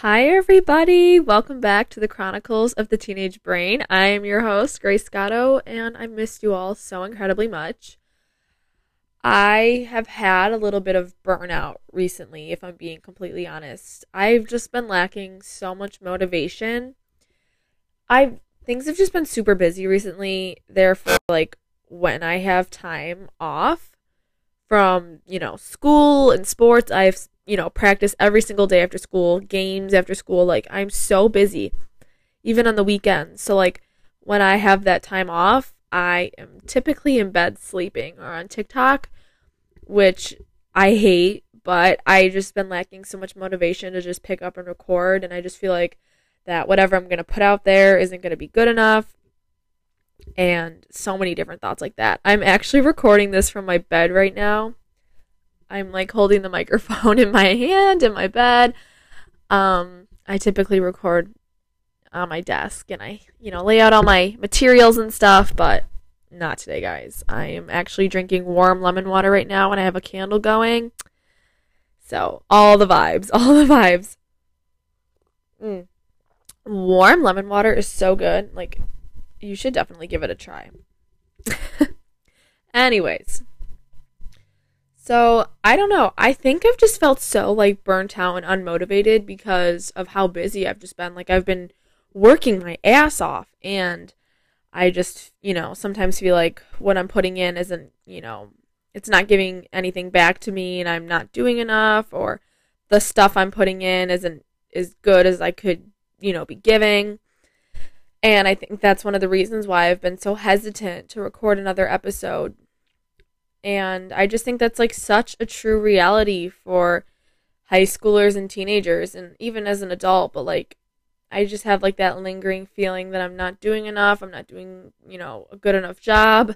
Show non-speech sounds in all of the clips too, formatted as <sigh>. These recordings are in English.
Hi, everybody. Welcome back to the Chronicles of the Teenage Brain. I am your host, Grace Scotto, and I missed you all so incredibly much. I have had a little bit of burnout recently, if I'm being completely honest. I've just been lacking so much motivation. I things have just been super busy recently. Therefore, like when I have time off from, you know, school and sports, I've you know, practice every single day after school, games after school. Like, I'm so busy, even on the weekends. So, like, when I have that time off, I am typically in bed sleeping or on TikTok, which I hate, but I just been lacking so much motivation to just pick up and record. And I just feel like that whatever I'm going to put out there isn't going to be good enough. And so many different thoughts like that. I'm actually recording this from my bed right now I'm like holding the <laughs> microphone in my hand in my bed. Um, I typically record on my desk and I, you know, lay out all my materials and stuff, but not today, guys. I am actually drinking warm lemon water right now and I have a candle going. So, all the vibes, <laughs> all the vibes. Mm. Warm lemon water is so good. Like, you should definitely give it a try. <laughs> Anyways, so I don't know. I think I've just felt so like burnt out and unmotivated because of how busy I've just been. Like I've been working my ass off and I just, you know, sometimes feel like what I'm putting in isn't, you know, it's not giving anything back to me and I'm not doing enough or the stuff I'm putting in isn't as good as I could, you know, be giving. And I think that's one of the reasons why I've been so hesitant to record another episode and I just think that's like such a true reality for high schoolers and teenagers and even as an adult, but like I just have like that lingering feeling that I'm not doing enough, I'm not doing, you know, a good enough job,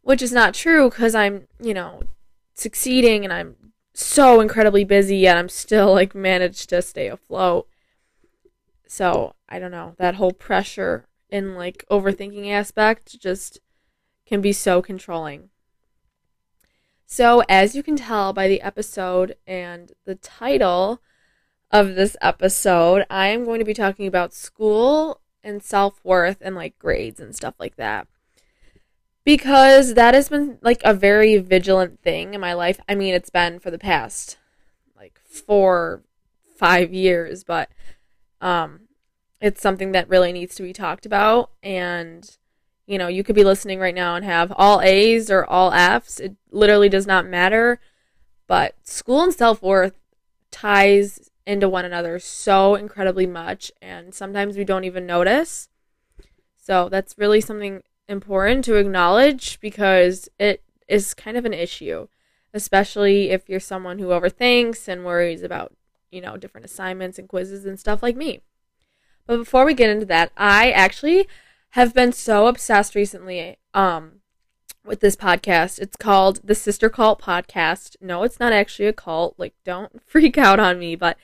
which is not true cuz I'm, you know, succeeding and I'm so incredibly busy yet I'm still like managed to stay afloat. So, I don't know, that whole pressure and like overthinking aspect just can be so controlling. So, as you can tell by the episode and the title of this episode, I am going to be talking about school and self worth and like grades and stuff like that. Because that has been like a very vigilant thing in my life. I mean, it's been for the past like four, five years, but um, it's something that really needs to be talked about. And you know, you could be listening right now and have all A's or all F's. It literally does not matter. But school and self worth ties into one another so incredibly much, and sometimes we don't even notice. So that's really something important to acknowledge because it is kind of an issue, especially if you're someone who overthinks and worries about, you know, different assignments and quizzes and stuff like me. But before we get into that, I actually have been so obsessed recently um with this podcast. It's called the Sister Cult Podcast. No, it's not actually a cult. Like, don't <laughs> freak out on me, but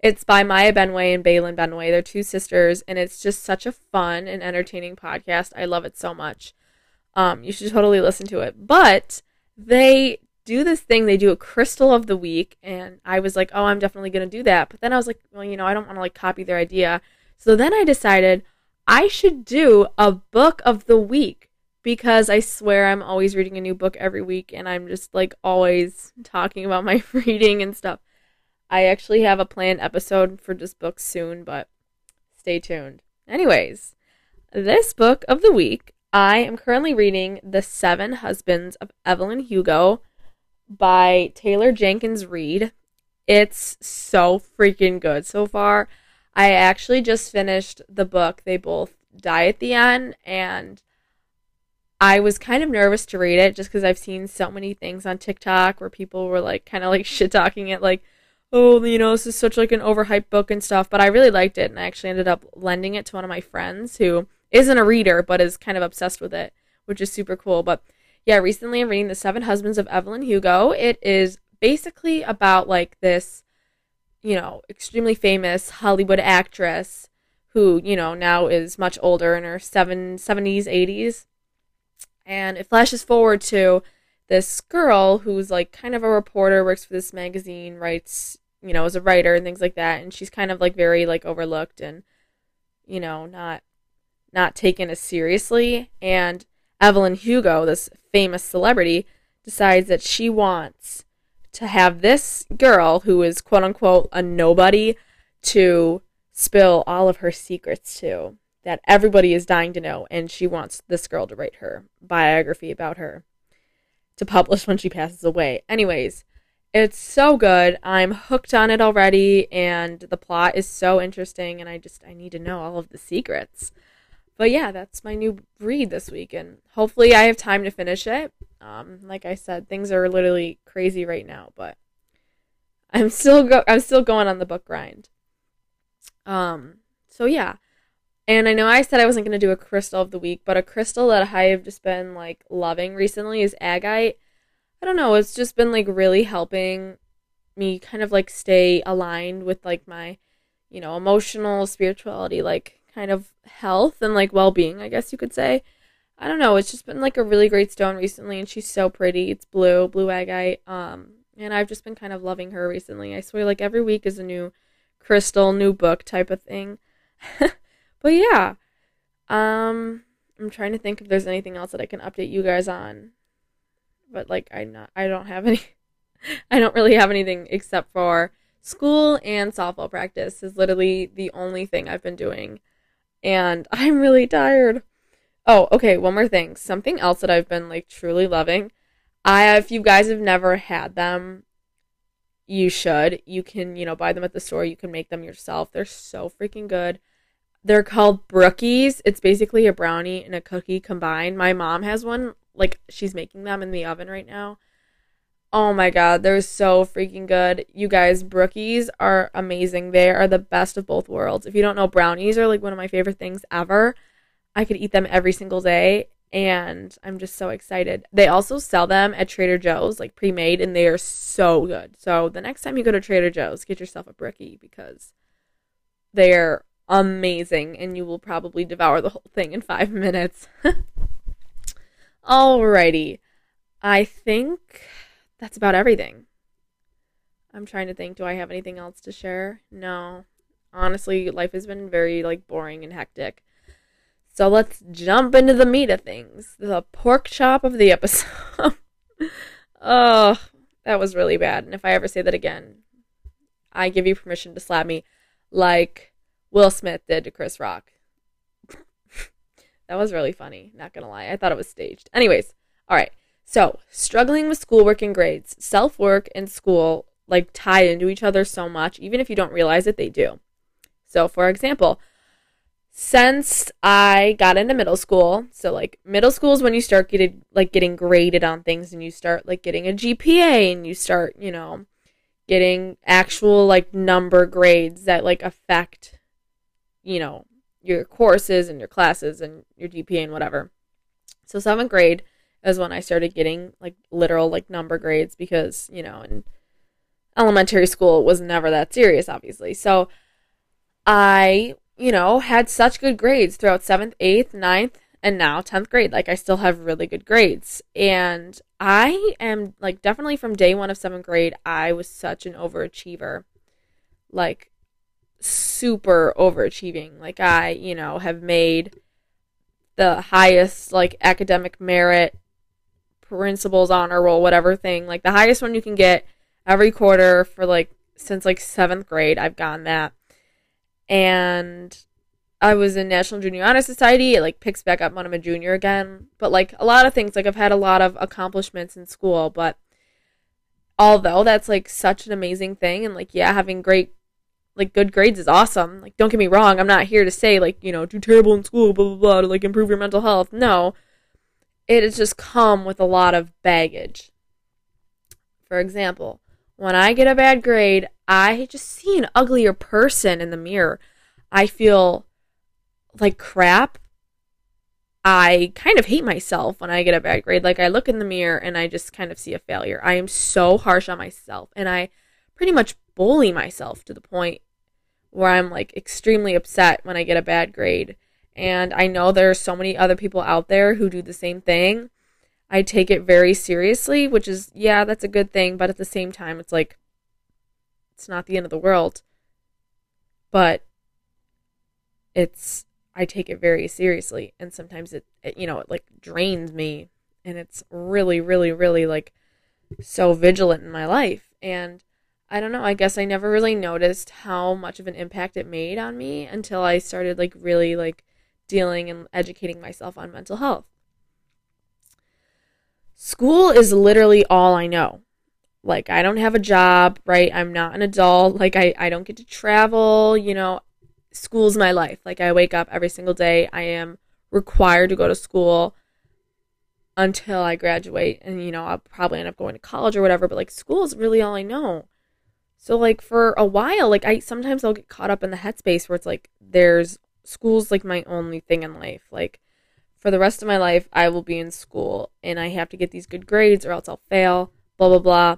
it's by Maya Benway and Baylin Benway. They're two sisters, and it's just such a fun and entertaining podcast. I love it so much. Um, you should totally listen to it. But they do this thing. They do a crystal of the week, and I was like, oh, I'm definitely gonna do that. But then I was like, well, you know, I don't want to like copy their idea. So then I decided I should do a book of the week because I swear I'm always reading a new book every week and I'm just like always talking about my <laughs> reading and stuff. I actually have a planned episode for this book soon, but stay tuned. Anyways, this book of the week, I am currently reading The Seven Husbands of Evelyn Hugo by Taylor Jenkins Reid. It's so freaking good so far. I actually just finished the book. They both die at the end, and I was kind of nervous to read it just because I've seen so many things on TikTok where people were like kind of like <laughs> shit talking it, like, oh, you know, this is such like an overhyped book and stuff. But I really liked it, and I actually ended up lending it to one of my friends who isn't a reader but is kind of obsessed with it, which is super cool. But yeah, recently I'm reading The Seven Husbands of Evelyn Hugo. It is basically about like this you know, extremely famous Hollywood actress who, you know, now is much older in her seven, 70s, 80s. And it flashes forward to this girl who's like kind of a reporter, works for this magazine, writes, you know, as a writer and things like that, and she's kind of like very like overlooked and you know, not not taken as seriously. And Evelyn Hugo, this famous celebrity, decides that she wants to have this girl who is quote unquote a nobody to spill all of her secrets to that everybody is dying to know and she wants this girl to write her biography about her to publish when she passes away. Anyways, it's so good. I'm hooked on it already and the plot is so interesting and I just I need to know all of the secrets. But yeah, that's my new read this week and hopefully I have time to finish it. Um like I said, things are literally crazy right now, but I'm still go I'm still going on the book grind. Um so yeah. And I know I said I wasn't going to do a crystal of the week, but a crystal that I have just been like loving recently is agate I don't know, it's just been like really helping me kind of like stay aligned with like my, you know, emotional spirituality, like kind of health and like well being, I guess you could say. I don't know, it's just been like a really great stone recently and she's so pretty. It's blue, blue agate. Um and I've just been kind of loving her recently. I swear like every week is a new crystal, new book type of thing. <laughs> but yeah. Um I'm trying to think if there's anything else that I can update you guys on but like I not I don't have any <laughs> I don't really have anything except for school and softball practice is literally the only thing I've been doing. And <laughs> I'm really tired. Oh, okay, one more thing. Something else that I've been like truly loving. I if you guys have never had them, you should. You can, you know, buy them at the store. You can make them yourself. They're so freaking good. They're called Brookies. It's basically a brownie and a cookie combined. My mom has one like she's making them in the oven right now. Oh my god, they're so freaking good. You guys, brookies are amazing. They are the best of both worlds. If you don't know, brownies are like one of my favorite things ever. I could eat them every single day and I'm just so excited. They also sell them at Trader Joe's, like pre made, and they are so good. So the next time you go to Trader Joe's, get yourself a brookie because they're amazing and you will probably devour the whole thing in five <laughs> minutes. Alrighty. I think that's about everything. I'm trying to think, do I have anything else to share? No. Honestly, life has been very like boring and hectic. So let's jump into the meat of things. The pork chop of the episode. <laughs> oh, that was really bad. And if I ever say that again, I give you permission to slap me like Will Smith did to Chris Rock. <laughs> That was really funny, not gonna lie. I thought it was staged. Anyways, all right. So, struggling with schoolwork and grades. Self work and school like tie into each other so much, even if you don't realize it, they do. So, for example, since I got into middle school, so like middle school is when you start getting like getting graded on things and you start like getting a GPA and you start, you know, getting actual like number grades that like affect you know your courses and your classes and your GPA and whatever. So seventh grade is when I started getting like literal like number grades because, you know, in elementary school it was never that serious, obviously. So I, you know, had such good grades throughout seventh, eighth, ninth, and now 10th grade. Like I still have really good grades. And I am like definitely from day one of seventh grade, I was such an overachiever. Like super overachieving. Like I, you know, have made the highest like academic merit principals honor roll whatever thing like the highest one you can get every quarter for like since like seventh grade i've gotten that and i was in national junior honor society it like picks back up when i'm a junior again but like a lot of things like i've had a lot of accomplishments in school but although that's like such an amazing thing and like yeah having great like good grades is awesome. Like don't get me wrong, I'm not here to say like, you know, do terrible in school, blah blah blah to like improve your mental health. No. It has just come with a lot of baggage. For example, when I get a bad grade, I just see an uglier person in the mirror. I feel like crap. I kind of hate myself when I get a bad grade. Like I look in the mirror and I just kind of see a failure. I am so harsh on myself and I pretty much bully myself to the point where I'm like extremely upset when I get a bad grade. And I know there are so many other people out there who do the same thing. I take it very seriously, which is, yeah, that's a good thing. But at the same time, it's like, it's not the end of the world. But it's I take it very seriously and sometimes it, it you know, it like drains me and it's really really really like so vigilant in my life and I don't know, I guess I never really noticed how much of an impact it made on me until I started like really like dealing and educating myself on mental health. School is literally all I know. Like I don't have a job, right? I'm not an adult. Like I I don't get to travel, you know. School's my life. Like I wake up every single day. I am required to go to school until I graduate and you know, I'll probably end up going to college or whatever, but like school is really all I know. So like for a while, like I sometimes I'll get caught up in the headspace where it's like there's school's like my only thing in life. Like for the rest of my life, I will be in school and I have to get these good grades or else I'll fail, blah blah blah.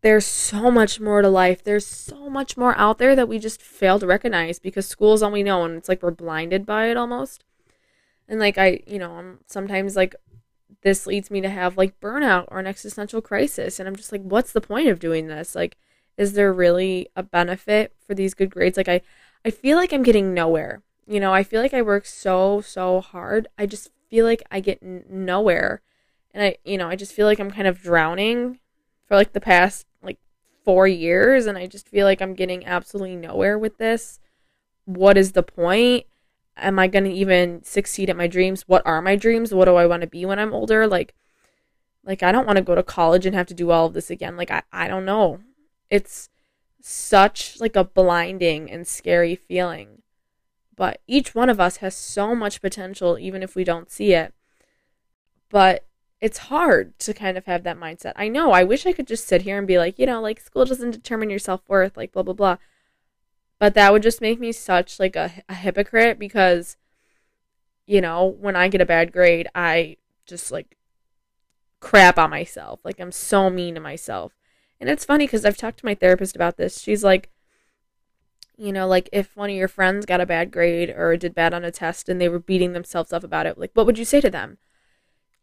There's so much more to life. There's so much more out there that we just fail to recognize because school is all we know and it's like we're blinded by it almost. And like I, you know, I'm sometimes like this leads me to have like burnout or an existential crisis. And I'm just like, what's the point of doing this? Like, is there really a benefit for these good grades? Like, I, I feel like I'm getting nowhere. You know, I feel like I work so, so hard. I just feel like I get n- nowhere. And I, you know, I just feel like I'm kind of drowning for like the past four years. And I just feel like I'm getting absolutely nowhere with this. What is the point? am I going to even succeed at my dreams? What are my dreams? What do I want to be when I'm older? Like like I don't want to go to college and have to do all of this again. Like I I don't know. It's such like a blinding and scary feeling. But each one of us has so much potential even if we don't see it. But it's hard to kind of have that mindset. I know. I wish I could just sit here and be like, you know, like school doesn't determine your self-worth, like blah blah blah. But that would just make me such like a, a hypocrite because you know, when I get a bad grade, I just like crap on myself. Like I'm so mean to myself. And it's funny because I've talked to my therapist about this. She's like, you know, like if one of your friends got a bad grade or did bad on a test and they were beating themselves up about it, like what would you say to them?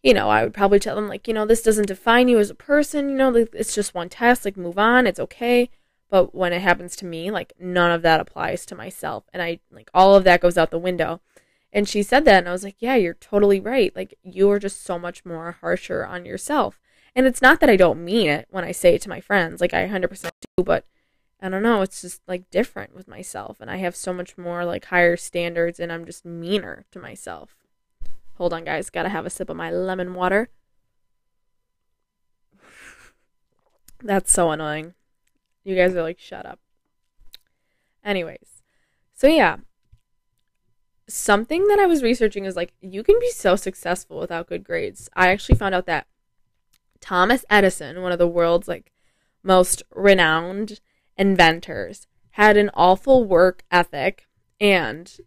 You know, I would probably tell them like, you know, this doesn't define you as a person, you know, it's just one test, like move on, it's okay. But when it happens to me, like none of that applies to myself. And I like all of that goes out the window. And she said that and I was like, "Yeah, you're totally right. Like you are just so much more harsher on yourself." And it's not that I don't mean it when I say it to my friends. Like I 100% do, but I don't know, it's just like different with myself and I have so much more like higher standards and I'm just meaner to myself. Hold on guys, got to have a sip of my lemon water. That's so annoying. You guys are like, shut up. Anyways, so yeah, something that I was researching is like, you can be so successful without good grades. I actually found out that Thomas Edison, one of the world's like most renowned inventors, had an awful work ethic and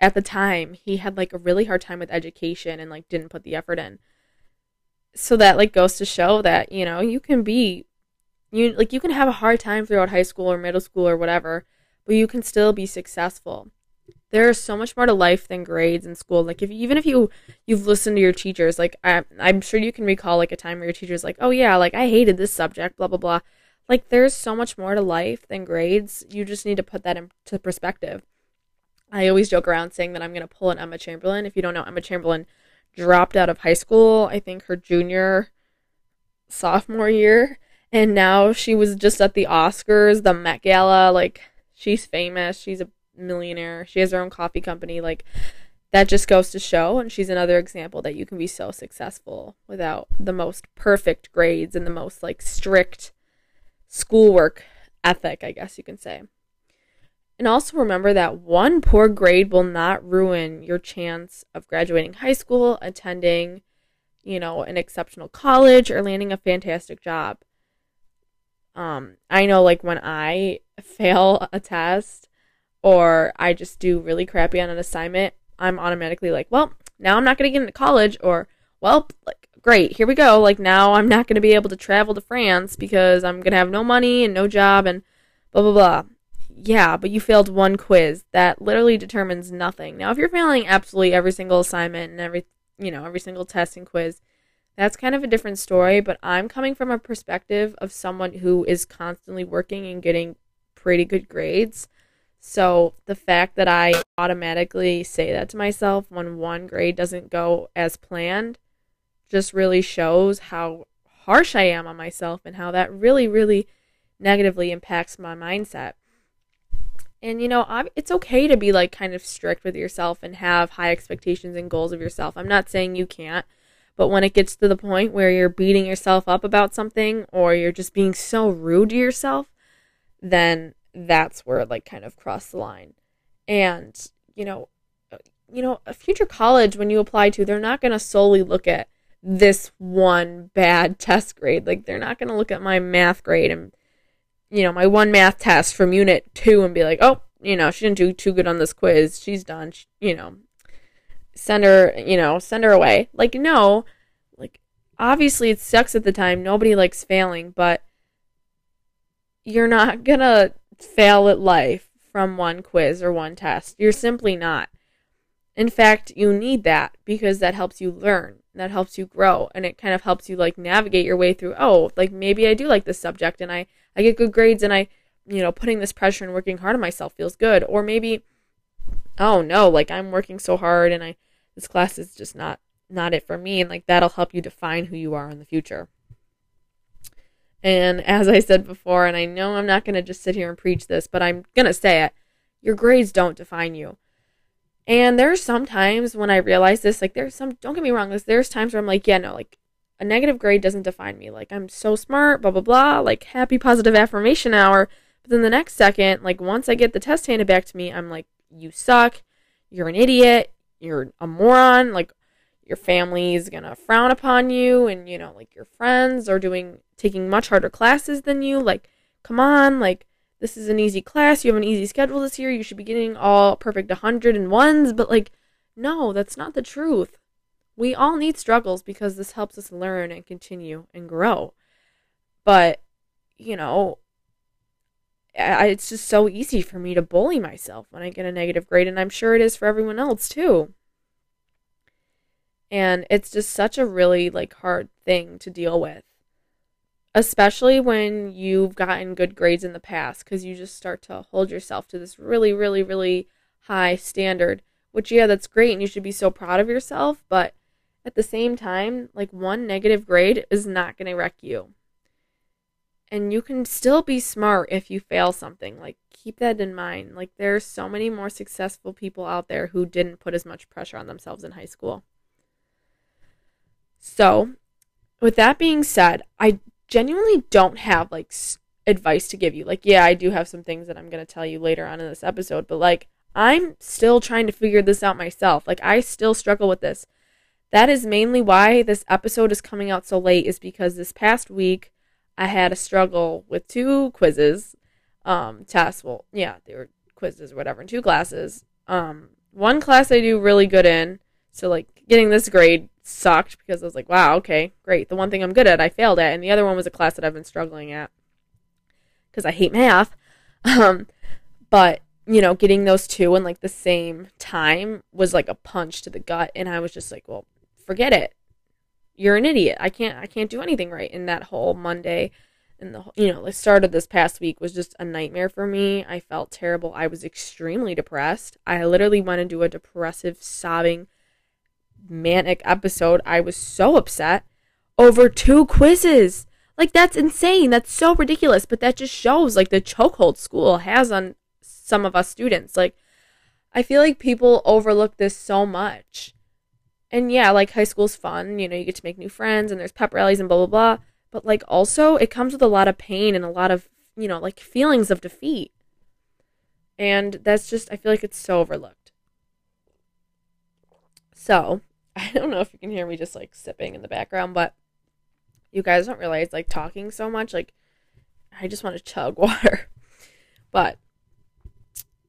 at the time he had like a really hard time with education and like didn't put the effort in. So that like goes to show that, you know, you can be you like you can have a hard time throughout high school or middle school or whatever, but you can still be successful. There is so much more to life than grades in school. Like if even if you you've listened to your teachers, like I I'm sure you can recall like a time where your teacher's like, "Oh yeah, like I hated this subject, blah blah blah." Like there's so much more to life than grades. You just need to put that into perspective. I always joke around saying that I'm going to pull an Emma Chamberlain. If you don't know, Emma Chamberlain dropped out of high school, I think her junior sophomore year and now she was just at the Oscars, the Met Gala. Like, she's famous. She's a millionaire. She has her own coffee company. Like, that just goes to show. And she's another example that you can be so successful without the most perfect grades and the most, like, strict schoolwork ethic, I guess you can say. And also remember that one poor grade will not ruin your chance of graduating high school, attending, you know, an exceptional college, or landing a fantastic job. Um, I know like when I <laughs> fail a test or I just do really crappy on an assignment, I'm automatically like, well, now I'm not going to get into college or well, like great, here we go. Like now I'm not going to be able to travel to France because I'm going to have no money and no job and blah blah blah. Yeah, but you failed one quiz that literally determines nothing. Now, if you're failing absolutely every single assignment and every, you know, every single test and quiz, That's kind of a different story, but I'm coming from a perspective of someone who is constantly working and getting pretty good grades. So the fact that I automatically say that to myself when one grade doesn't go as planned just really shows how harsh I am on myself and how that really, really negatively impacts my mindset. And you know, it's okay to be like kind of strict with yourself and have high expectations and goals of yourself. I'm not saying you can't, but when it gets to the point where you're beating yourself up about something or you're just being so rude to yourself, then that's where it like kind of cross the line. And, you know, uh, you know, a future college when you apply to, they're not going to solely look at this one bad <laughs> test grade. Like they're not going to look at my math grade and you know, my one math test from unit 2 and be like, "Oh, you know, she didn't do too good on this quiz. She's done." She, you know, send her, you know, send her away. Like no, like obviously it sucks at the time. Nobody likes failing, but you're not to fail at life from one quiz or one test. You're simply not. In fact, you need that because that helps you learn, that helps you grow, and it kind of helps you like navigate your way through. Oh, like maybe I do like this subject and I I get good grades and I, you know, putting this pressure and working hard on myself feels good. Or maybe oh no, like I'm working so hard and I this class is just not not it for me and like that'll help you define who you are in the future. And as I said before, and I know I'm not going to just sit here and preach this, but I'm going to say it, your grades don't define you and there's some times when I realize this, like there's some don't get me wrong, there's times where I'm like, yeah, no, like a negative grade doesn't define me. Like I'm so smart, blah blah blah, like happy positive affirmation hour. But then the next second, like once I get the test handed back to me, I'm like, you suck, you're an idiot, you're a moron, like your family's gonna frown upon you and you know, like your friends are doing taking much harder classes than you. Like, come on, like this is an easy class, you have an easy schedule this year, you should be getting all perfect 101s, but like, no, that's not the truth. We all need struggles because this helps us learn and continue and grow. But, you know, I, it's just so easy for me to bully myself when I get a negative grade, and I'm sure it is for everyone else too. And it's just such a really like hard thing to deal with especially when you've gotten good grades in the past because you just start to hold yourself to this really really really high standard which yeah that's great and you should be so proud of yourself but at the same time like one negative grade is not going to wreck you and you can still be smart if you fail something like keep that in mind like there's so many more successful people out there who didn't put as much pressure on themselves in high school so with that being said i genuinely don't have like s- advice to give you. Like, yeah, I do have some things that I'm going to tell you later on in this episode, but like, I'm still trying to figure this out myself. Like, I still struggle with this. That is mainly why this episode is coming out so late, is because this past week I had a struggle with two quizzes, um, tests. Well, yeah, they were quizzes or whatever, in two classes. Um, one class I do really good in, so like getting this grade sucked because I was like, wow, okay, great. The one thing I'm good at, I failed at. And the other one was a class that I've been struggling at because I hate math. <laughs> Um, but, you know, getting those two in like the same time was like a punch to the gut. And I was just like, well, forget it. You're an idiot. I can't, I can't do anything right. And that whole Monday and the, you know, the start of this past week was just a nightmare for me. I felt terrible. I was extremely depressed. I literally went into a depressive, sobbing manic episode, I was so upset over two quizzes. Like that's insane. That's so ridiculous. But that just shows like the chokehold school has on some of us students. Like I feel like people overlook this so much. And yeah, like high school's fun, you know, you get to make new friends and there's pep rallies and blah blah blah. But like also it comes with a lot of pain and a lot of, you know, like feelings of defeat. And that's just I feel like it's so overlooked. So, <laughs> I don't know if you can hear me just like sipping in the background, but you guys don't realize like talking so much, like I just want to chug <laughs> water. but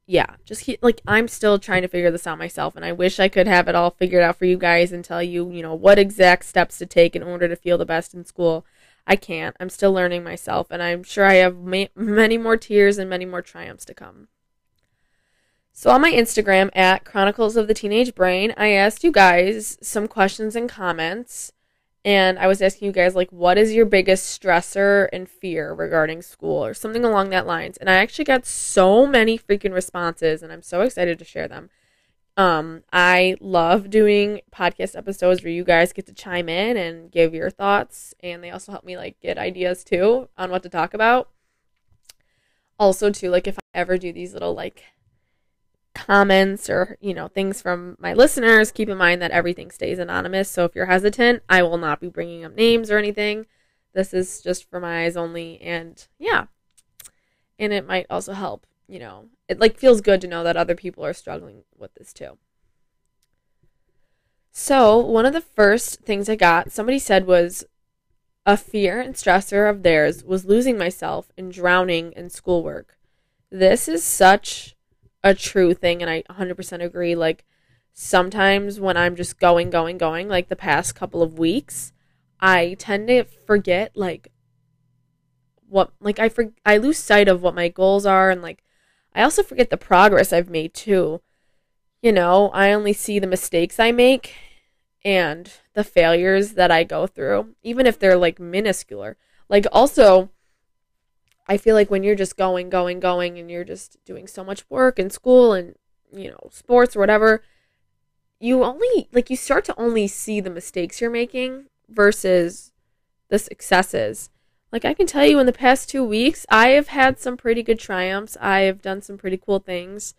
yeah, just keep, like I'm still trying to figure this out myself, and I wish I could have it all figured out for you guys and tell you, you know, what exact steps to take in order to feel the best in school. I can't. I'm still learning myself, and I'm sure I have ma- many more tears and many more triumphs to come. So on my Instagram at Chronicles of the Teenage Brain, I asked you guys some questions and comments. And I was asking you guys like what is your biggest stressor and fear regarding school or something along that lines. And I actually got so many freaking responses and I'm so excited to share them. Um I love doing podcast episodes where you guys get to chime in and give your thoughts and they also help me like get ideas too on what to talk about. Also too like if I ever do these little like comments or you know things from my listeners. Keep in mind that everything stays anonymous. So if you're hesitant i will not be bringing up names or anything. This is just for my eyes only. And yeah. And it might also help you know. It like feels good to know that other people are struggling with this too. So one of the first things i got somebody said was a fear and stressor of theirs was losing myself and drowning in schoolwork. This is such a true thing and I 100% agree like sometimes when I'm just going going going like the past couple of weeks I tend to forget like what like I for, I lose sight of what my goals are and like I also forget the progress I've made too. You know, I only see the mistakes I make and the failures that I go through, even if they're like minuscule. Like also I feel like when you're just going, going, going, and you're just doing so much work in school and, you know, sports or whatever, you only, like, you start to only see the mistakes you're making versus the successes. Like, I can tell you in the past two weeks, I have had some pretty good triumphs. I have done some pretty cool things,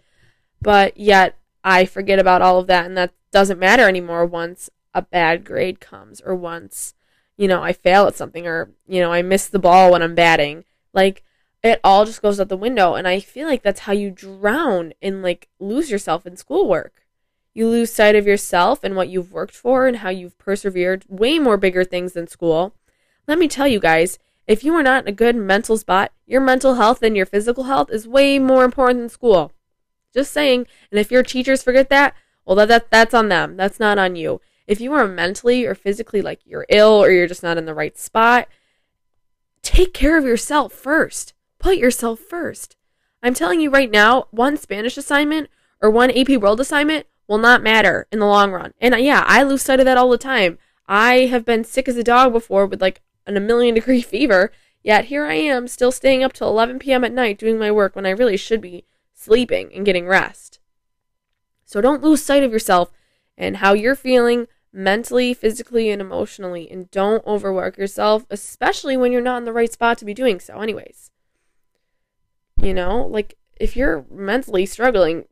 but yet I forget about all of that, and that doesn't matter anymore once a bad grade comes or once, you know, I fail at something or, you know, I miss the ball when I'm batting like it all just goes out the window and I feel like that's how you drown and like lose yourself in schoolwork. You lose sight of yourself and what you've worked for and how you've persevered way more bigger things than school. Let me tell you guys, if you are not in a good mental spot, your mental health and your physical health is way more important than school. Just saying. And if your teachers forget that, well that, that that's on them. That's not on you. If you are mentally or physically like you're ill or you're just not in the right spot, take care of yourself first. Put yourself first. I'm telling you right now, one Spanish assignment or one AP World assignment will not matter in the long run. And uh, yeah, I lose sight of that all the time. I have been sick as a dog before with like an a million degree <laughs> fever, yet here I am still staying up till 11 p.m. at night doing my work when I really should be sleeping and getting rest. So don't lose sight of yourself and how you're feeling mentally, physically, and emotionally, and don't overwork yourself, especially when you're not in the right spot to be doing so, anyways. You know, like if you're mentally struggling,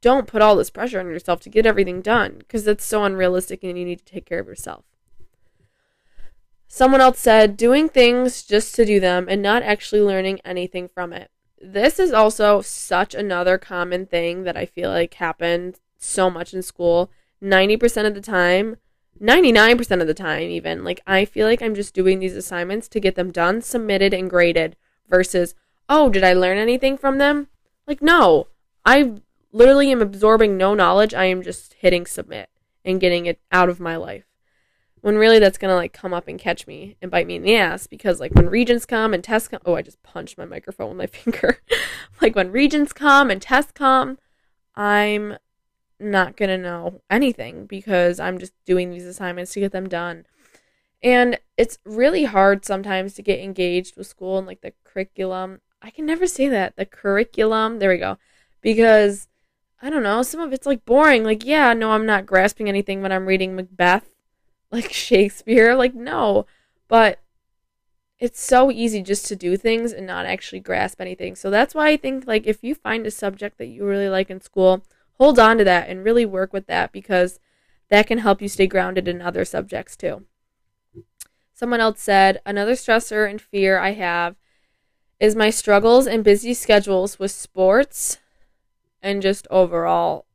don't put all this pressure on yourself to get everything done because that's so unrealistic and you need to take care of yourself. Someone else said, doing things just to do them and not actually learning anything from it. This is also such another common thing that I feel like happened so much in school. 90% of the time, 99% of the time even like i feel like i'm just doing these assignments to get them done submitted and graded versus oh did i learn anything from them? Like no. I literally am absorbing no knowledge. I am just hitting submit and getting it out of my life. When really that's gonna like come up and catch me and bite me in the ass because like when regents come and tests come oh i just punched my microphone with my <laughs> finger. Like when regents come and tests come i'm not going to know anything because I'm just doing these assignments to get them done. And it's really hard sometimes to get engaged with school and like the curriculum. I can never say that. The curriculum. There we go. Because I don't know, some of it's like boring. Like, yeah, no, I'm not grasping anything when I'm reading Macbeth, <laughs> like Shakespeare. Like, no. But it's so easy just to do things and not actually grasp anything. So that's why I think like if you find a subject that you really like in school, hold on to that and really work with that because that can help you stay grounded in other subjects too. Someone else said, Another stressor and fear I have is my struggles and busy schedules with sports and just overall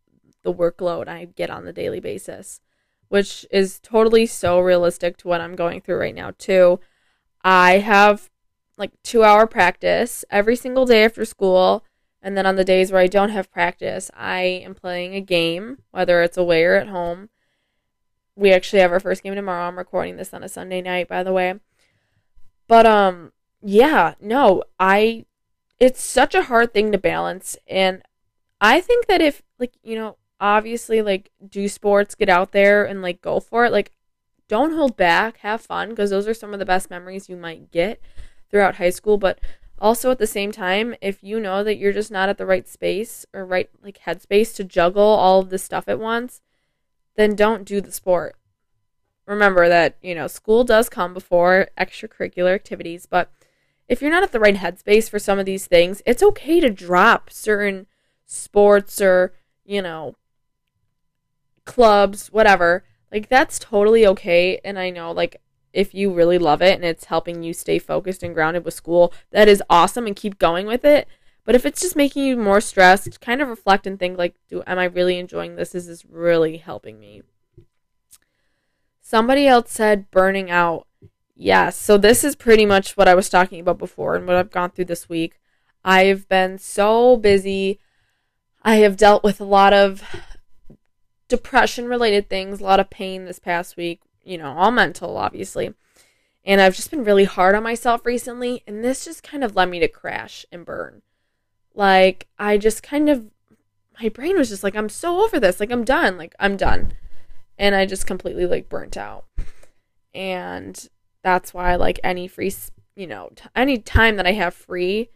the workload I get on the daily basis, which is totally so realistic to what I'm going through right now, too. I have like two hour practice every single day after school and then on the days where I don't have practice, I am playing a game, whether it's away or at home. We actually have our first game tomorrow. I'm recording this on a Sunday night, by the way. But um yeah, no, I it's such a hard thing to balance and I think that if like, you know, obviously like do sports, get out there and like go for it, like don't hold back, have fun because those are some of the best memories you might get throughout high school, but also at the same time, if you know that you're just not at the right space or right like headspace to juggle all of this stuff at once, then don't do the sport. Remember that, you know, school does come before extracurricular activities, but if you're not at the right headspace for some of these things, it's okay to drop certain sports or, you know, clubs, whatever. Like that's totally okay and I know like if you really love it and it's helping you stay focused and grounded with school, that is awesome and keep going with it. But if it's just making you more stressed, kind of reflect and think like, do am I really enjoying this? Is this really helping me? Somebody else said burning out. Yes, so this is pretty much what I was talking about before and what I've gone through this week. I've been so busy. I have dealt with a lot of depression related things, a lot of pain this past week, you know, all mental, obviously. And I've just been really hard on myself recently, and this just kind of led me to crash and burn. Like, I just kind of, my brain was just like, I'm so over this. Like, I'm done. Like, I'm done. And I just completely, like, burnt out. And that's why, like, any free, you know, t- any time that I have free,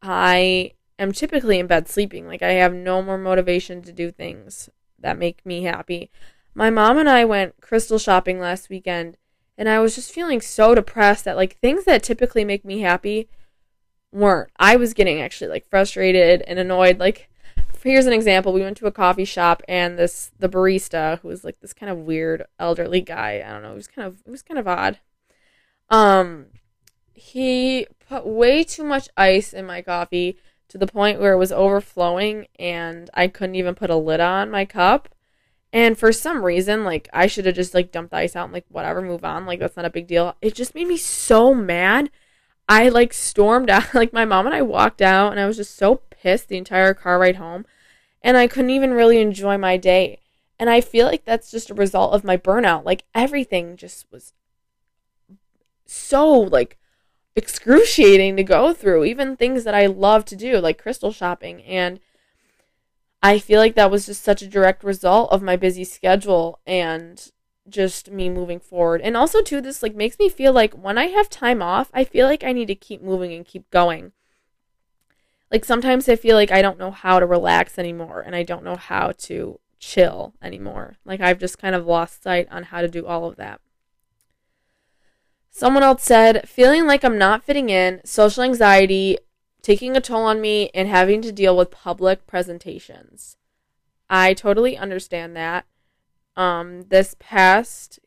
I am typically in bed sleeping. Like, I have no more motivation to do things that make me happy. My mom and I went crystal shopping last weekend, and I was just feeling so depressed that like things that typically make me happy weren't. I was getting actually like frustrated and annoyed. Like, here's an example: we went to a coffee shop, and this the barista, who was like this kind of weird elderly guy. I don't know. It was kind of it was kind of odd. Um, he put way too much ice in my coffee to the point where it was overflowing, and I couldn't even put a lid on my cup. And for some reason, like I should have just like dumped the ice out and like whatever, move on. Like that's not a big deal. It just made me so mad. I like stormed <laughs> out. Like my mom and I walked out, and I was just so pissed the entire car ride home, and I couldn't even really enjoy my day. And I feel like that's just a result of my burnout. Like everything just was so like excruciating to go through. Even things that I love to do, like crystal shopping and I feel like that was just such a direct result of my busy schedule and just me moving forward. And also too this like makes me feel like when I have time off, I feel like I need to keep moving and keep going. Like sometimes I feel like I don't know how to relax anymore and I don't know how to chill anymore. Like I've just kind of lost sight on how to do all of that. Someone else said, feeling like I'm not fitting in, social anxiety, taking a toll on me and having to deal with public presentations. I totally understand that. Um, this past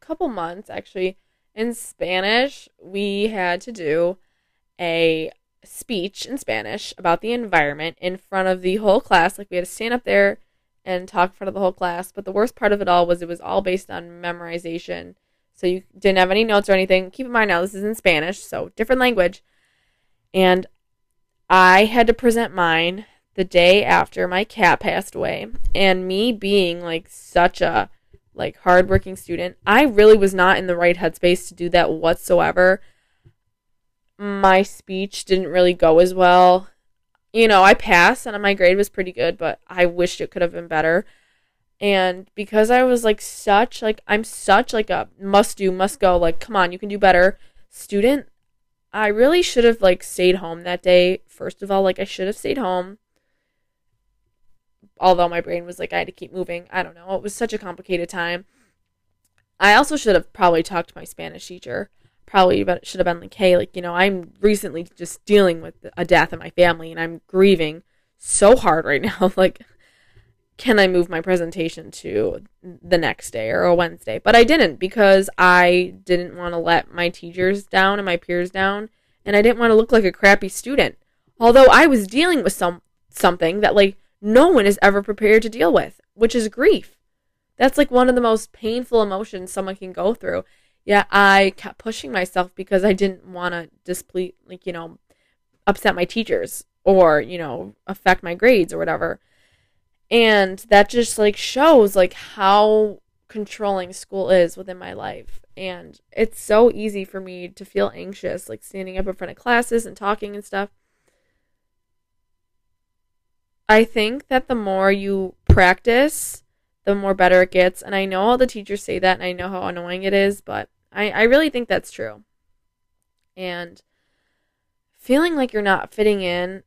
couple months, actually, in Spanish, we had to do a speech in Spanish about the environment in front of the whole class. Like, we had to stand up there and talk in front of the whole class. But the worst part of it all was it was all based on memorization. So you didn't have any notes or anything. Keep in mind now, this is in Spanish, so different language. And I had to present mine the day after my cat passed away. And me being like such a like hardworking student, I really was not in the right headspace to do that whatsoever. My speech didn't really go as well. You know, I passed and my grade was pretty good, but I wished it could have been better. And because I was like such like I'm such like a must do, must go, like come on, you can do better student, I really should have like stayed home that day. First of all, like I should have stayed home. Although my brain was like I had to keep moving. I don't know. It was such a complicated time. I also should have probably talked to my Spanish teacher. Probably should have been like, "Hey, like, you know, I'm recently just dealing with a death in my family and I'm grieving so hard right now. <laughs> like can I move my presentation to the next day or a Wednesday? But I didn't because I didn't want to let my teachers down and my peers down, and I didn't want to look like a crappy student. Although I was dealing with some something that like no one is ever prepared to deal with, which is grief. That's like one of the most painful emotions someone can go through. Yeah, I kept pushing myself because I didn't want to displease, like you know, upset my teachers or you know affect my grades or whatever and that just like shows like how controlling school is within my life and it's so easy for me to feel anxious like standing up in front of classes and talking and stuff i think that the more you practice the more better it gets. And I know all the teachers say that and I know how annoying it is, but I, I really think that's true. And feeling like you're not fitting in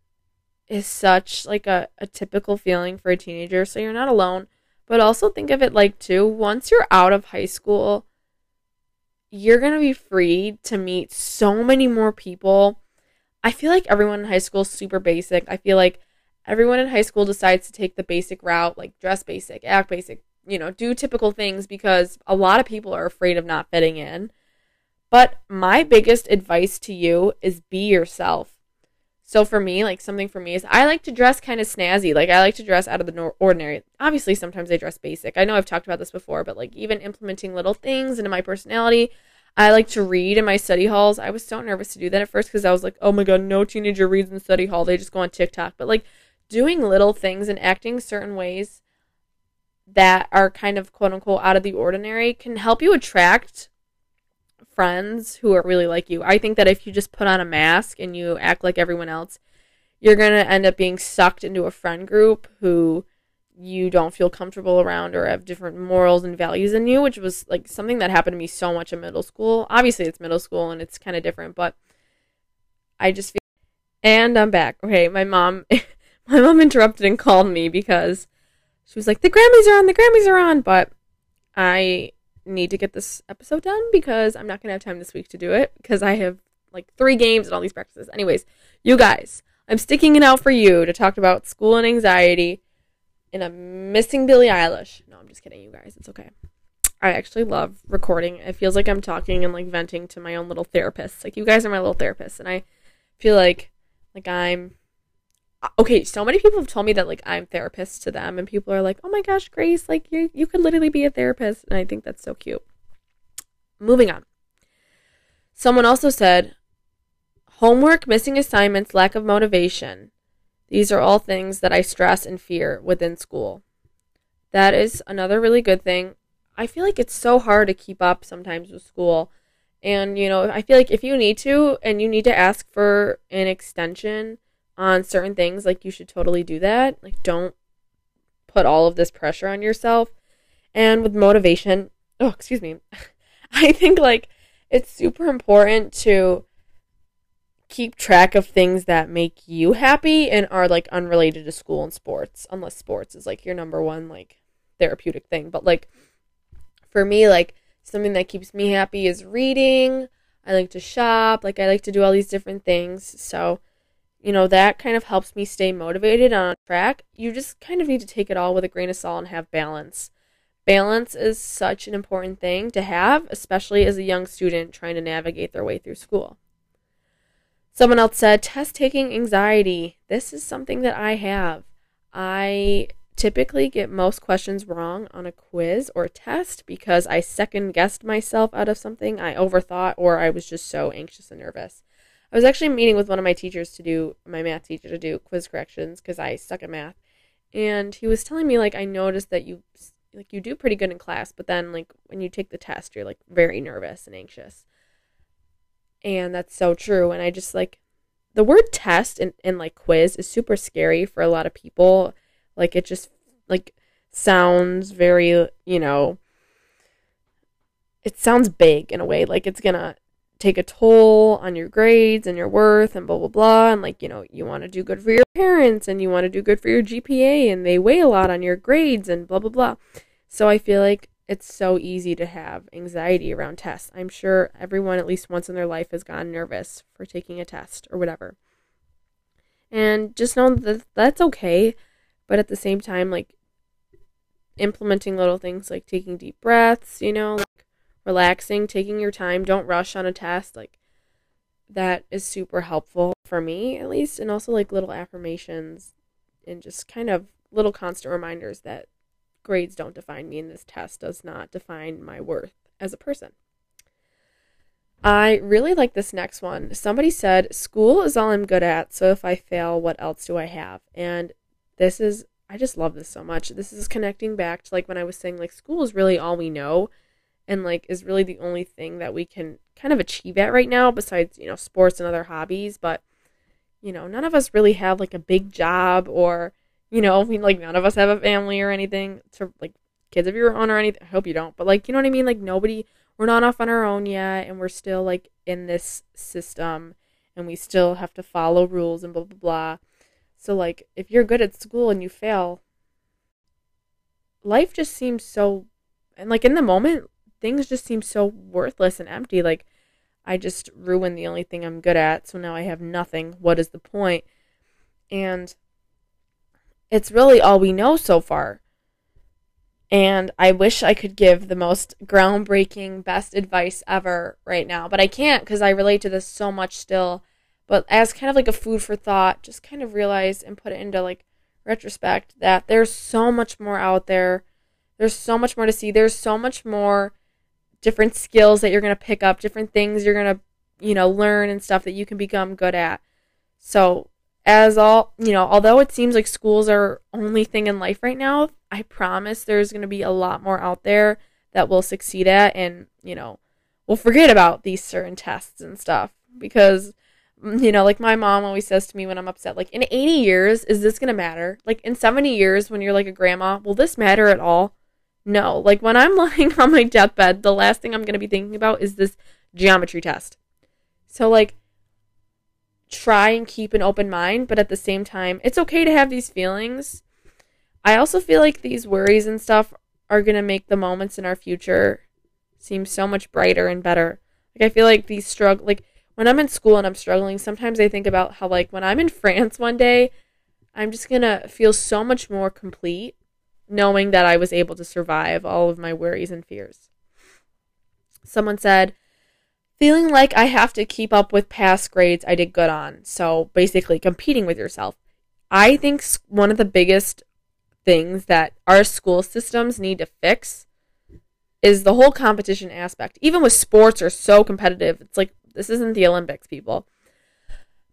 is such like a, a typical feeling for a teenager, so you're not alone. But also think of it like too, once you're out of high school, you're gonna be free to meet so many more people. I feel like everyone in high school is super basic. I feel like everyone in high school decides to take the basic route, like dress basic, act basic, you know, do typical things because a lot of people are afraid of not fitting in. But my biggest advice to you is be yourself. So for me, like something for me is I like to dress kind of snazzy. Like I like to dress out of the ordinary. Obviously, sometimes I dress basic. I know I've talked about this before, but like even implementing little things into my personality. I like to read in my study halls. I was so nervous to do that at first because I was like, oh my god, no teenager reads in study hall. They just go on TikTok. But like doing little things and acting certain ways that are kind of quote unquote out of the ordinary can help you attract friends who are really like you. I think that if you just put on a mask and you act like everyone else, you're going to end up being sucked into a friend group who you don't feel comfortable around or have different morals and values than you, which was like something that happened to me so much in middle school. Obviously, it's middle school and it's kind of different, but I just feel. And I'm back. Okay, my mom, <laughs> my mom interrupted and called me because she was like, "The Grammys are on. The Grammys are on," but I need to get this episode done because I'm not going to have time this week to do it because I have like three games and all these practices. Anyways, you guys, I'm sticking it out for you to talk about school and anxiety and I'm missing Billie Eilish. No, I'm just kidding, you guys. It's okay. I actually love recording. It feels like I'm talking and like venting to my own little therapist. Like you guys are my little therapist and I feel like like I'm okay, so many people have told me that like I'm therapist to them, and people are like, "Oh my gosh, Grace, like you you could literally be a therapist," and I think that's so cute. Moving on. Someone also said, homework, missing assignments, lack of motivation. These are all things that I stress and fear within school. That is another really good thing. I feel like it's so hard to keep up sometimes with school. And, you know, I feel like if you need to and you need to ask for an extension, on certain things, like you should totally do that. Like, don't put all of this pressure on yourself. And with motivation, oh, excuse me, <laughs> I think like it's super important to keep track of things that make you happy and are like unrelated to school and sports, unless sports is like your number one like therapeutic thing. But like for me, like something that keeps me happy is reading. I like to shop, like I like to do all these different things. So you know, that kind of helps me stay motivated on track. You just kind of need to take it all with a grain of salt and have balance. Balance is such an important thing to have, especially as a young student trying to navigate their way through school. Someone else said, test taking anxiety. This is something that I have. I typically get most questions wrong on a quiz or test because I second guessed myself out of something I overthought or I was just so anxious and nervous. I was actually meeting with one of my teachers to do my math teacher to do quiz corrections because I suck at math, and he was telling me like I noticed that you like you do pretty good in class, but then like when you take the test, you're like very nervous and anxious, and that's so true. And I just like the word test and, and like quiz is super scary for a lot of people. Like it just like sounds very you know it sounds big in a way like it's gonna take a toll on your grades and your worth and blah blah blah and like you know you want to do good for your parents and you want to do good for your GPA and they weigh a lot on your grades and blah blah blah. So I feel like it's so easy to have anxiety around tests. I'm sure everyone at least once in their life has gotten nervous for taking a test or whatever. And just know that that's okay, but at the same time like implementing little things like taking deep breaths, you know, relaxing, taking your time, don't rush on a test. Like that is super helpful for me at least and also like little affirmations and just kind of little constant reminders that grades don't define me and this test does not define my worth as a person. I really like this next one. Somebody said, School is all I'm good at, so if I fail, what else do I have? And this is, I just love this so much. This is connecting back to like when I was saying, like, school is really all we know and like is really the only thing that we can kind of achieve at right now besides you know sports and other hobbies but you know none of us really have like a big job or you know we like none of us have a family or anything to like kids of your own or anything. I hope you don't, but like, you know what I mean? Like, nobody, we're not off on our own yet, and we're still like in this system, and we still have to follow rules and blah, blah, blah. So, like, if you're good at school and you fail, life just seems so, and like in the moment, things just seem so worthless and empty. Like, I just ruined the only thing I'm good at, so now I have nothing. What is the point? And it's really all we know so far. And I wish I could give the most groundbreaking, best advice ever right now, but I can't because I relate to this so much still. But as kind of like a food for thought, just kind of realize and put it into like retrospect that there's so much more out there. There's so much more to see. There's so much more different skills that you're going to pick up, different things you're going to, you know, learn and stuff that you can become good at. So, as all, you know, although it seems like schools are only thing in life right now, I promise there's going to be a lot more out there that we'll succeed at and, you know, we'll forget about these certain tests and stuff because mm, you know, like my mom always says to me when I'm upset, like, in 80 years, is this going to matter? Like, in 70 years, when you're like a grandma, will this matter at all? No, like when I'm <laughs> lying on my deathbed, the last thing I'm going to be thinking about is this geometry test. So, like, try and keep an open mind, but at the same time, it's okay to have these feelings. I also feel like these worries and stuff are going to make the moments in our future seem so much brighter and better. Like, I feel like these struggle, like, when I'm in school and I'm struggling, sometimes I think about how, like, when I'm in <laughs> France one day, I'm just going to feel so much more complete knowing that I was able to survive all of my worries and fears. Someone said, feeling like I have to keep up with past grades I did good on. So basically, competing with yourself. I think one of the biggest things that our school systems need to fix is the whole competition aspect. Even with sports are so competitive. It's like this isn't the Olympics, people.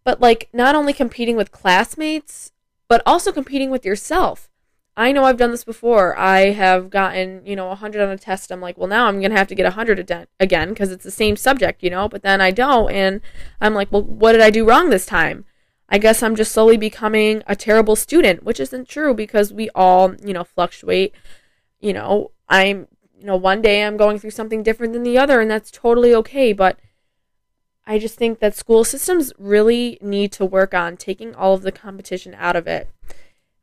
But like not only competing with classmates, but also competing with yourself. I know I've done this before. I have gotten, you know, 100 on a test. I'm like, well, now I'm going to have to get 100 again because it's the same subject, you know, but then I don't. And I'm like, well, what did I do wrong this time? I guess I'm just slowly becoming a terrible student, which isn't true because we all, you know, fluctuate. You know, I'm, you know, one day I'm going through something different than the other, and that's totally okay. But I just think that school systems really need to work on taking all of the competition out of it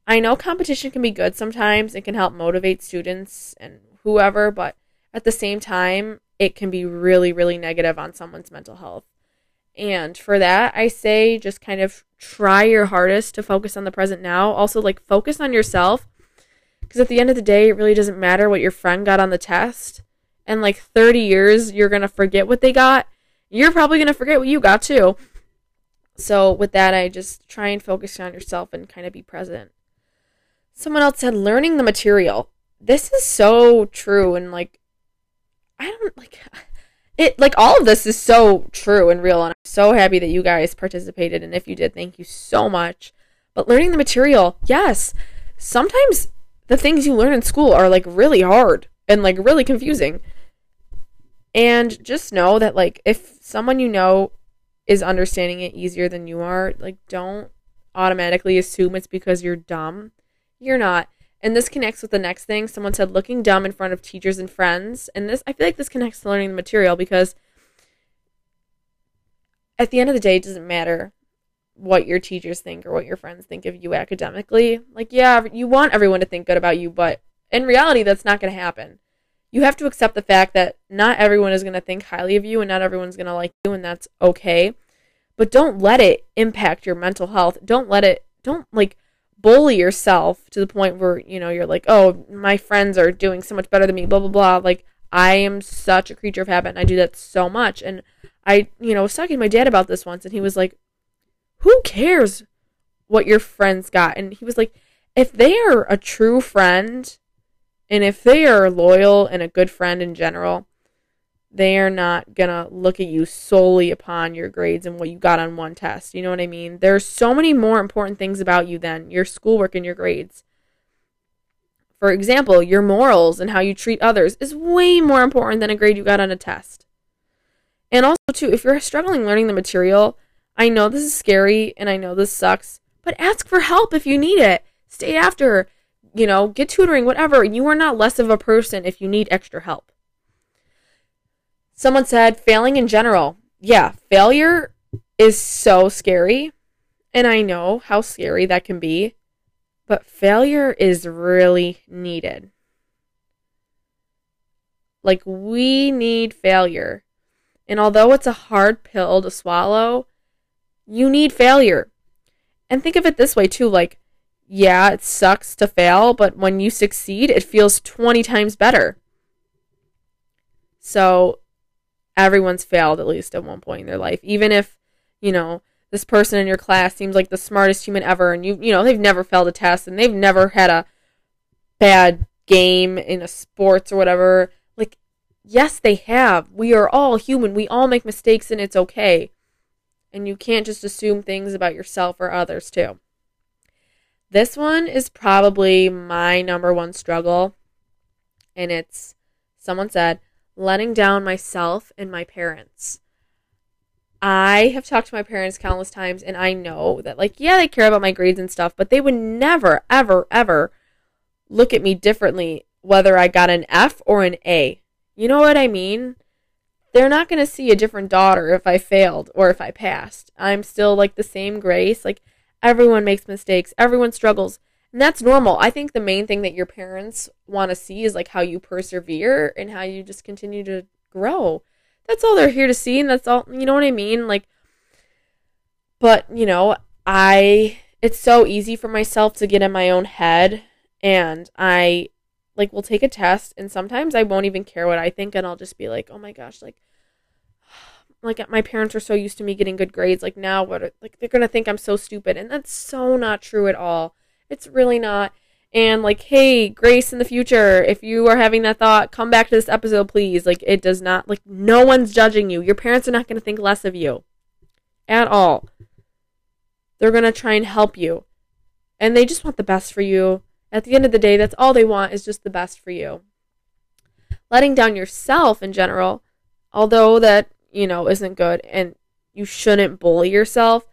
I know competition can be good sometimes. It can help motivate students and whoever, but at the same time, it can be really, really negative on someone's mental health. And for that, I say just kind of try your hardest to focus on the present now. Also, like, focus on yourself. Because at the end of the day, it really doesn't matter what your friend got on the test. And like 30 years, you're going to forget what they got. You're probably going to forget what you got too. So, with that, I just try and focus on yourself and kind of be present. Someone else said learning the material. This is so true and like I don't like <laughs> it like all of this is so true and real and I'm so happy that you guys participated and if you did, thank you so much. But learning the material, yes. Sometimes the things you learn in school are like really hard and like really confusing. And just know that like if someone you know is understanding it easier than you are, like don't automatically assume it's because you're dumb you're not. And this connects with the next thing. Someone said looking dumb in front of teachers and friends. And this, I feel like this connects to learning the material because at the end of the day, it doesn't matter what your teachers think or what your friends think of you academically. Like, yeah, you want everyone to think good about you, but in reality, that's not going to happen. You have to accept the fact that not everyone is going to think highly of you and not everyone's going to like you, and that's okay. But don't let it impact your mental health. Don't let it, don't like, bully yourself to the point where you know you're like oh my friends are doing so much better than me blah blah blah. Like i am such a creature of habit and i do that so much. And i you know was talking to my dad about this once and he was like who cares what your friends got? And he was like if they are a true friend and if they are loyal and a good friend in general they are not gonna look at you solely upon your grades and what you got on one test. You know what I mean? There's so many more important things about you than your schoolwork and your grades. For example, your morals and how you treat others is way more important than a grade you got on a test. And also, too, if you're struggling learning the material, I know this is scary and I know this sucks, but ask for help if you need it. Stay after. you know, get tutoring, whatever. You are not less of a person if you need extra help. Someone said failing in general. Yeah, failure is so scary. And I know how scary that can be. But failure is really needed. Like, we need failure. And although it's a hard pill to swallow, you need failure. And think of it this way, too like, yeah, it sucks to fail, but when you succeed, it feels 20 times better. So, everyone's failed at least at one point in their life. Even if, you know, this person in your class seems like the smartest human ever and you you know, they've never failed a test and they've never had a bad game in a sports or whatever. Like yes, they have. We are all human. We all make mistakes and it's okay. And you can't just assume things about yourself or others too. This one is probably my number one struggle. And it's someone said, letting down myself and my parents. I have talked to my parents countless times and I know that like yeah, they care about my grades and stuff, but they would never ever ever look at me differently whether I got an F or an A. You know what I mean? They're not going to see a different daughter if I failed or if I passed. I'm still like the same grace. Like everyone makes mistakes, everyone struggles. And that's normal. I think the main thing that your parents want to see is like how you persevere and how you just continue to grow. That's all they're here to see and that's all you know what I mean? Like but you know I it's so easy for myself to get in my own head and I like will take a test and sometimes I won't even care what I think and I'll just be like oh my gosh like <sighs> like my parents are so used to me getting good grades like now what are, like they're going to think I'm so stupid. And that's so not true at all it's really not. And like hey grace in the future if you are having that thought come back to this episode please. Like it does not like no one's judging you. Your parents are not going to think less of you at all. They're going to try and help you. And they just want the best for you. At the end of the day that's all they want is just the best for you. Letting down yourself in general although that you know isn't good and you shouldn't bully yourself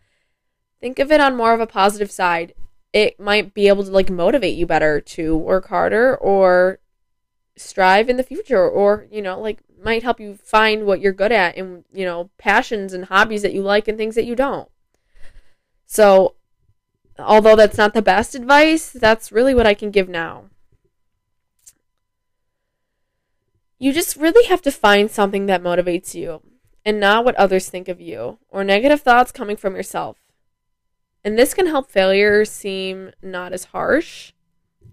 think of it on more of a positive side it might be able to like motivate you better to work harder or strive in the future or you know like might help you find what you're good at and you know passions and hobbies that you like and things that you don't. So although that's not the best advice that's really what i can give now. You just really have to find something that motivates you and not what others think of you or negative thoughts coming from yourself and this can help failure seem not as harsh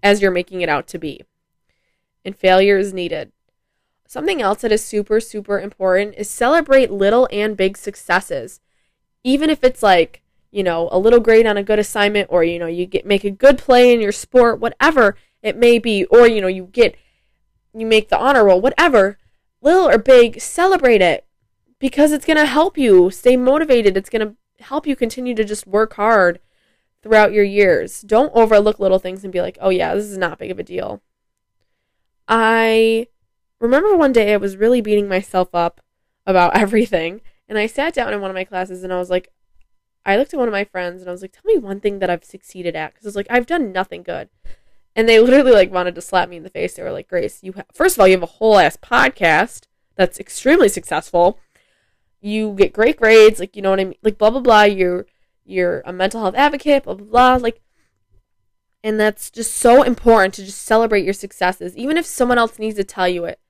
as you're making it out to be. And failure is needed. Something else that is super, super important is celebrate little and big successes. Even if it's like, you know, a little grade on a good assignment or, you know, you get make a good play in your sport, whatever it may be, or, you know, you get you make the honor roll, whatever, little or big, celebrate it because it's going to help you stay motivated. It's going to help you continue to just work hard throughout your years. Don't overlook little things and be like, oh, yeah, this is not big of a deal. I remember one day I was really beating myself up about <laughs> everything. And I sat down in one of my classes and I was like, I looked at one of my friends and I was like, tell me one thing that I've succeeded at. Because I was like, I've done nothing good. And they <laughs> literally like wanted to slap me in the face. They were like, Grace, you ha- first of all, you have a whole ass podcast that's extremely successful you get great grades, like you know what I mean, like blah blah blah. You're you're a mental health advocate, blah blah blah. Like, and that's just so important to just celebrate your successes, even if someone else needs to tell you it.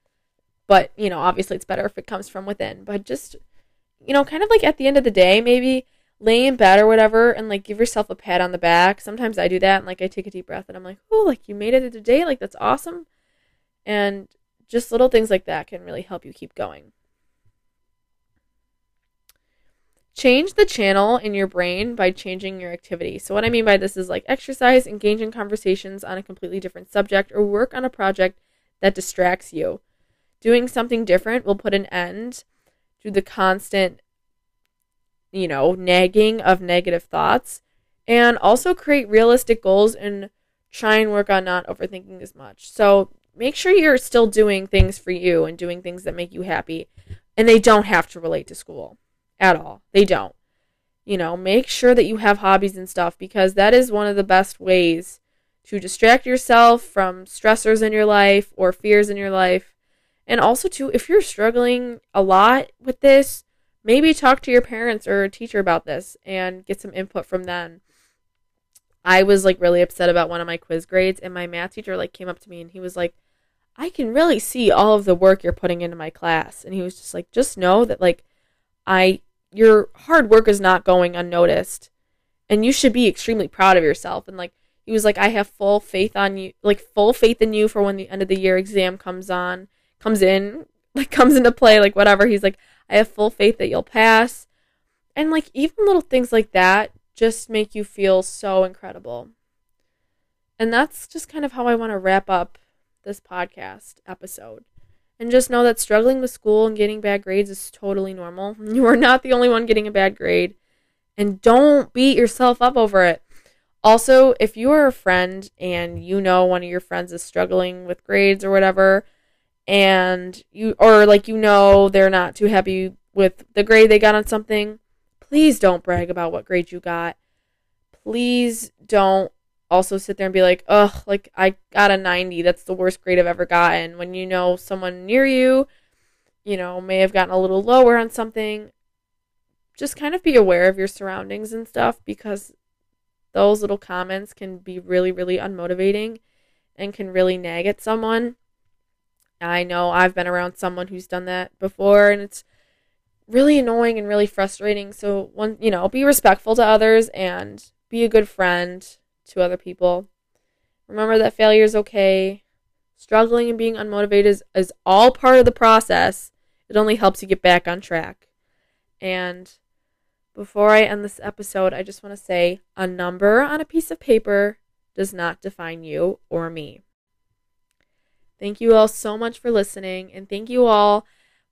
But you know, obviously, it's better if it comes from within. But just you know, kind of like at the end of the day, maybe lay in bed or whatever, and like give yourself a pat on the back. Sometimes I do that, and like I take a deep breath, and I'm like, oh, like you made it today, like that's awesome. And just little things like that can really help you keep going. Change the channel in your brain by changing your activity. So, what I mean by this is like exercise, engage in conversations on a completely different subject, or work on a project that distracts you. Doing something different will put an end to the constant, you know, nagging of negative thoughts and also create realistic goals and try and work on not overthinking as much. So, make sure you're still doing things for you and doing things that make you happy, and they don't have to relate to school at all. They don't. You know, make sure that you have hobbies and stuff because that is one of the best ways to distract yourself from stressors in your life or fears in your life. And also, too, if you're struggling a lot with this, maybe talk to your parents or a teacher about this and get some input from them. I was like really upset about one of my quiz grades, and my math teacher like came up to me and he was like, I can really see all of the work you're putting into my class. And he was just like, just know that like I your hard work is not going unnoticed. And you should be extremely proud of yourself. And like he was like, I have full faith on you like full faith in you for when the end of the year exam comes on comes in, <laughs> like comes into play, like whatever. He's like, I have full faith that you'll pass. And like even little things like that just make you feel so incredible. And that's just kind of how I want to wrap up this podcast episode. And just know that struggling with school and getting bad grades is totally normal. <laughs> You are not the only one getting a bad grade. And don't beat yourself up over it. Also, if you are a friend and you know one of your friends is struggling with grades or whatever, and you, or like you know they're not too happy with the grade they got on something, please don't brag about what grade you got. Please don't also sit there and be like, ugh, like I got a 90. That's the worst grade I've ever gotten. When you know someone near you, you know, may have gotten a little lower on something, just kind of be aware of your surroundings and stuff because those little comments can be really, really unmotivating and can really nag at someone. I know I've been around someone who's done that before and it's really annoying and really frustrating. So one, you know, be respectful to others and be a good friend to other people. Remember that failure is okay. Struggling and being unmotivated is, is all part of the process. It only helps you get back on track. And before I end this episode, I just want to say a number on a piece of paper does not define you or me. Thank you all so much for listening, and thank you all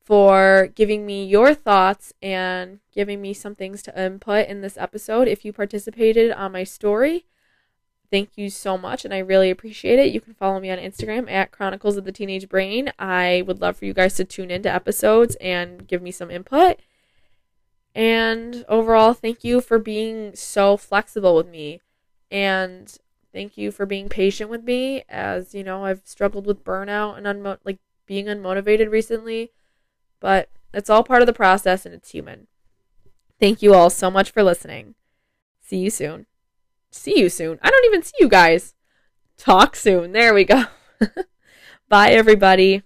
for giving me your thoughts and giving me some things to input in this episode. If you participated on my story, thank you so much and I really appreciate it. You can follow me on Instagram at Chronicles of the Teenage Brain. I would love for you guys to tune into episodes and give me some input. And overall, thank you for being so flexible with me. And thank you for being patient with me as, you know, I've struggled with burnout and unmo- like being unmotivated recently, but it's all part of the process and it's human. Thank you all so much for listening. See you soon see you soon. I don't even see you guys. Talk soon. There we go. <laughs> Bye, everybody.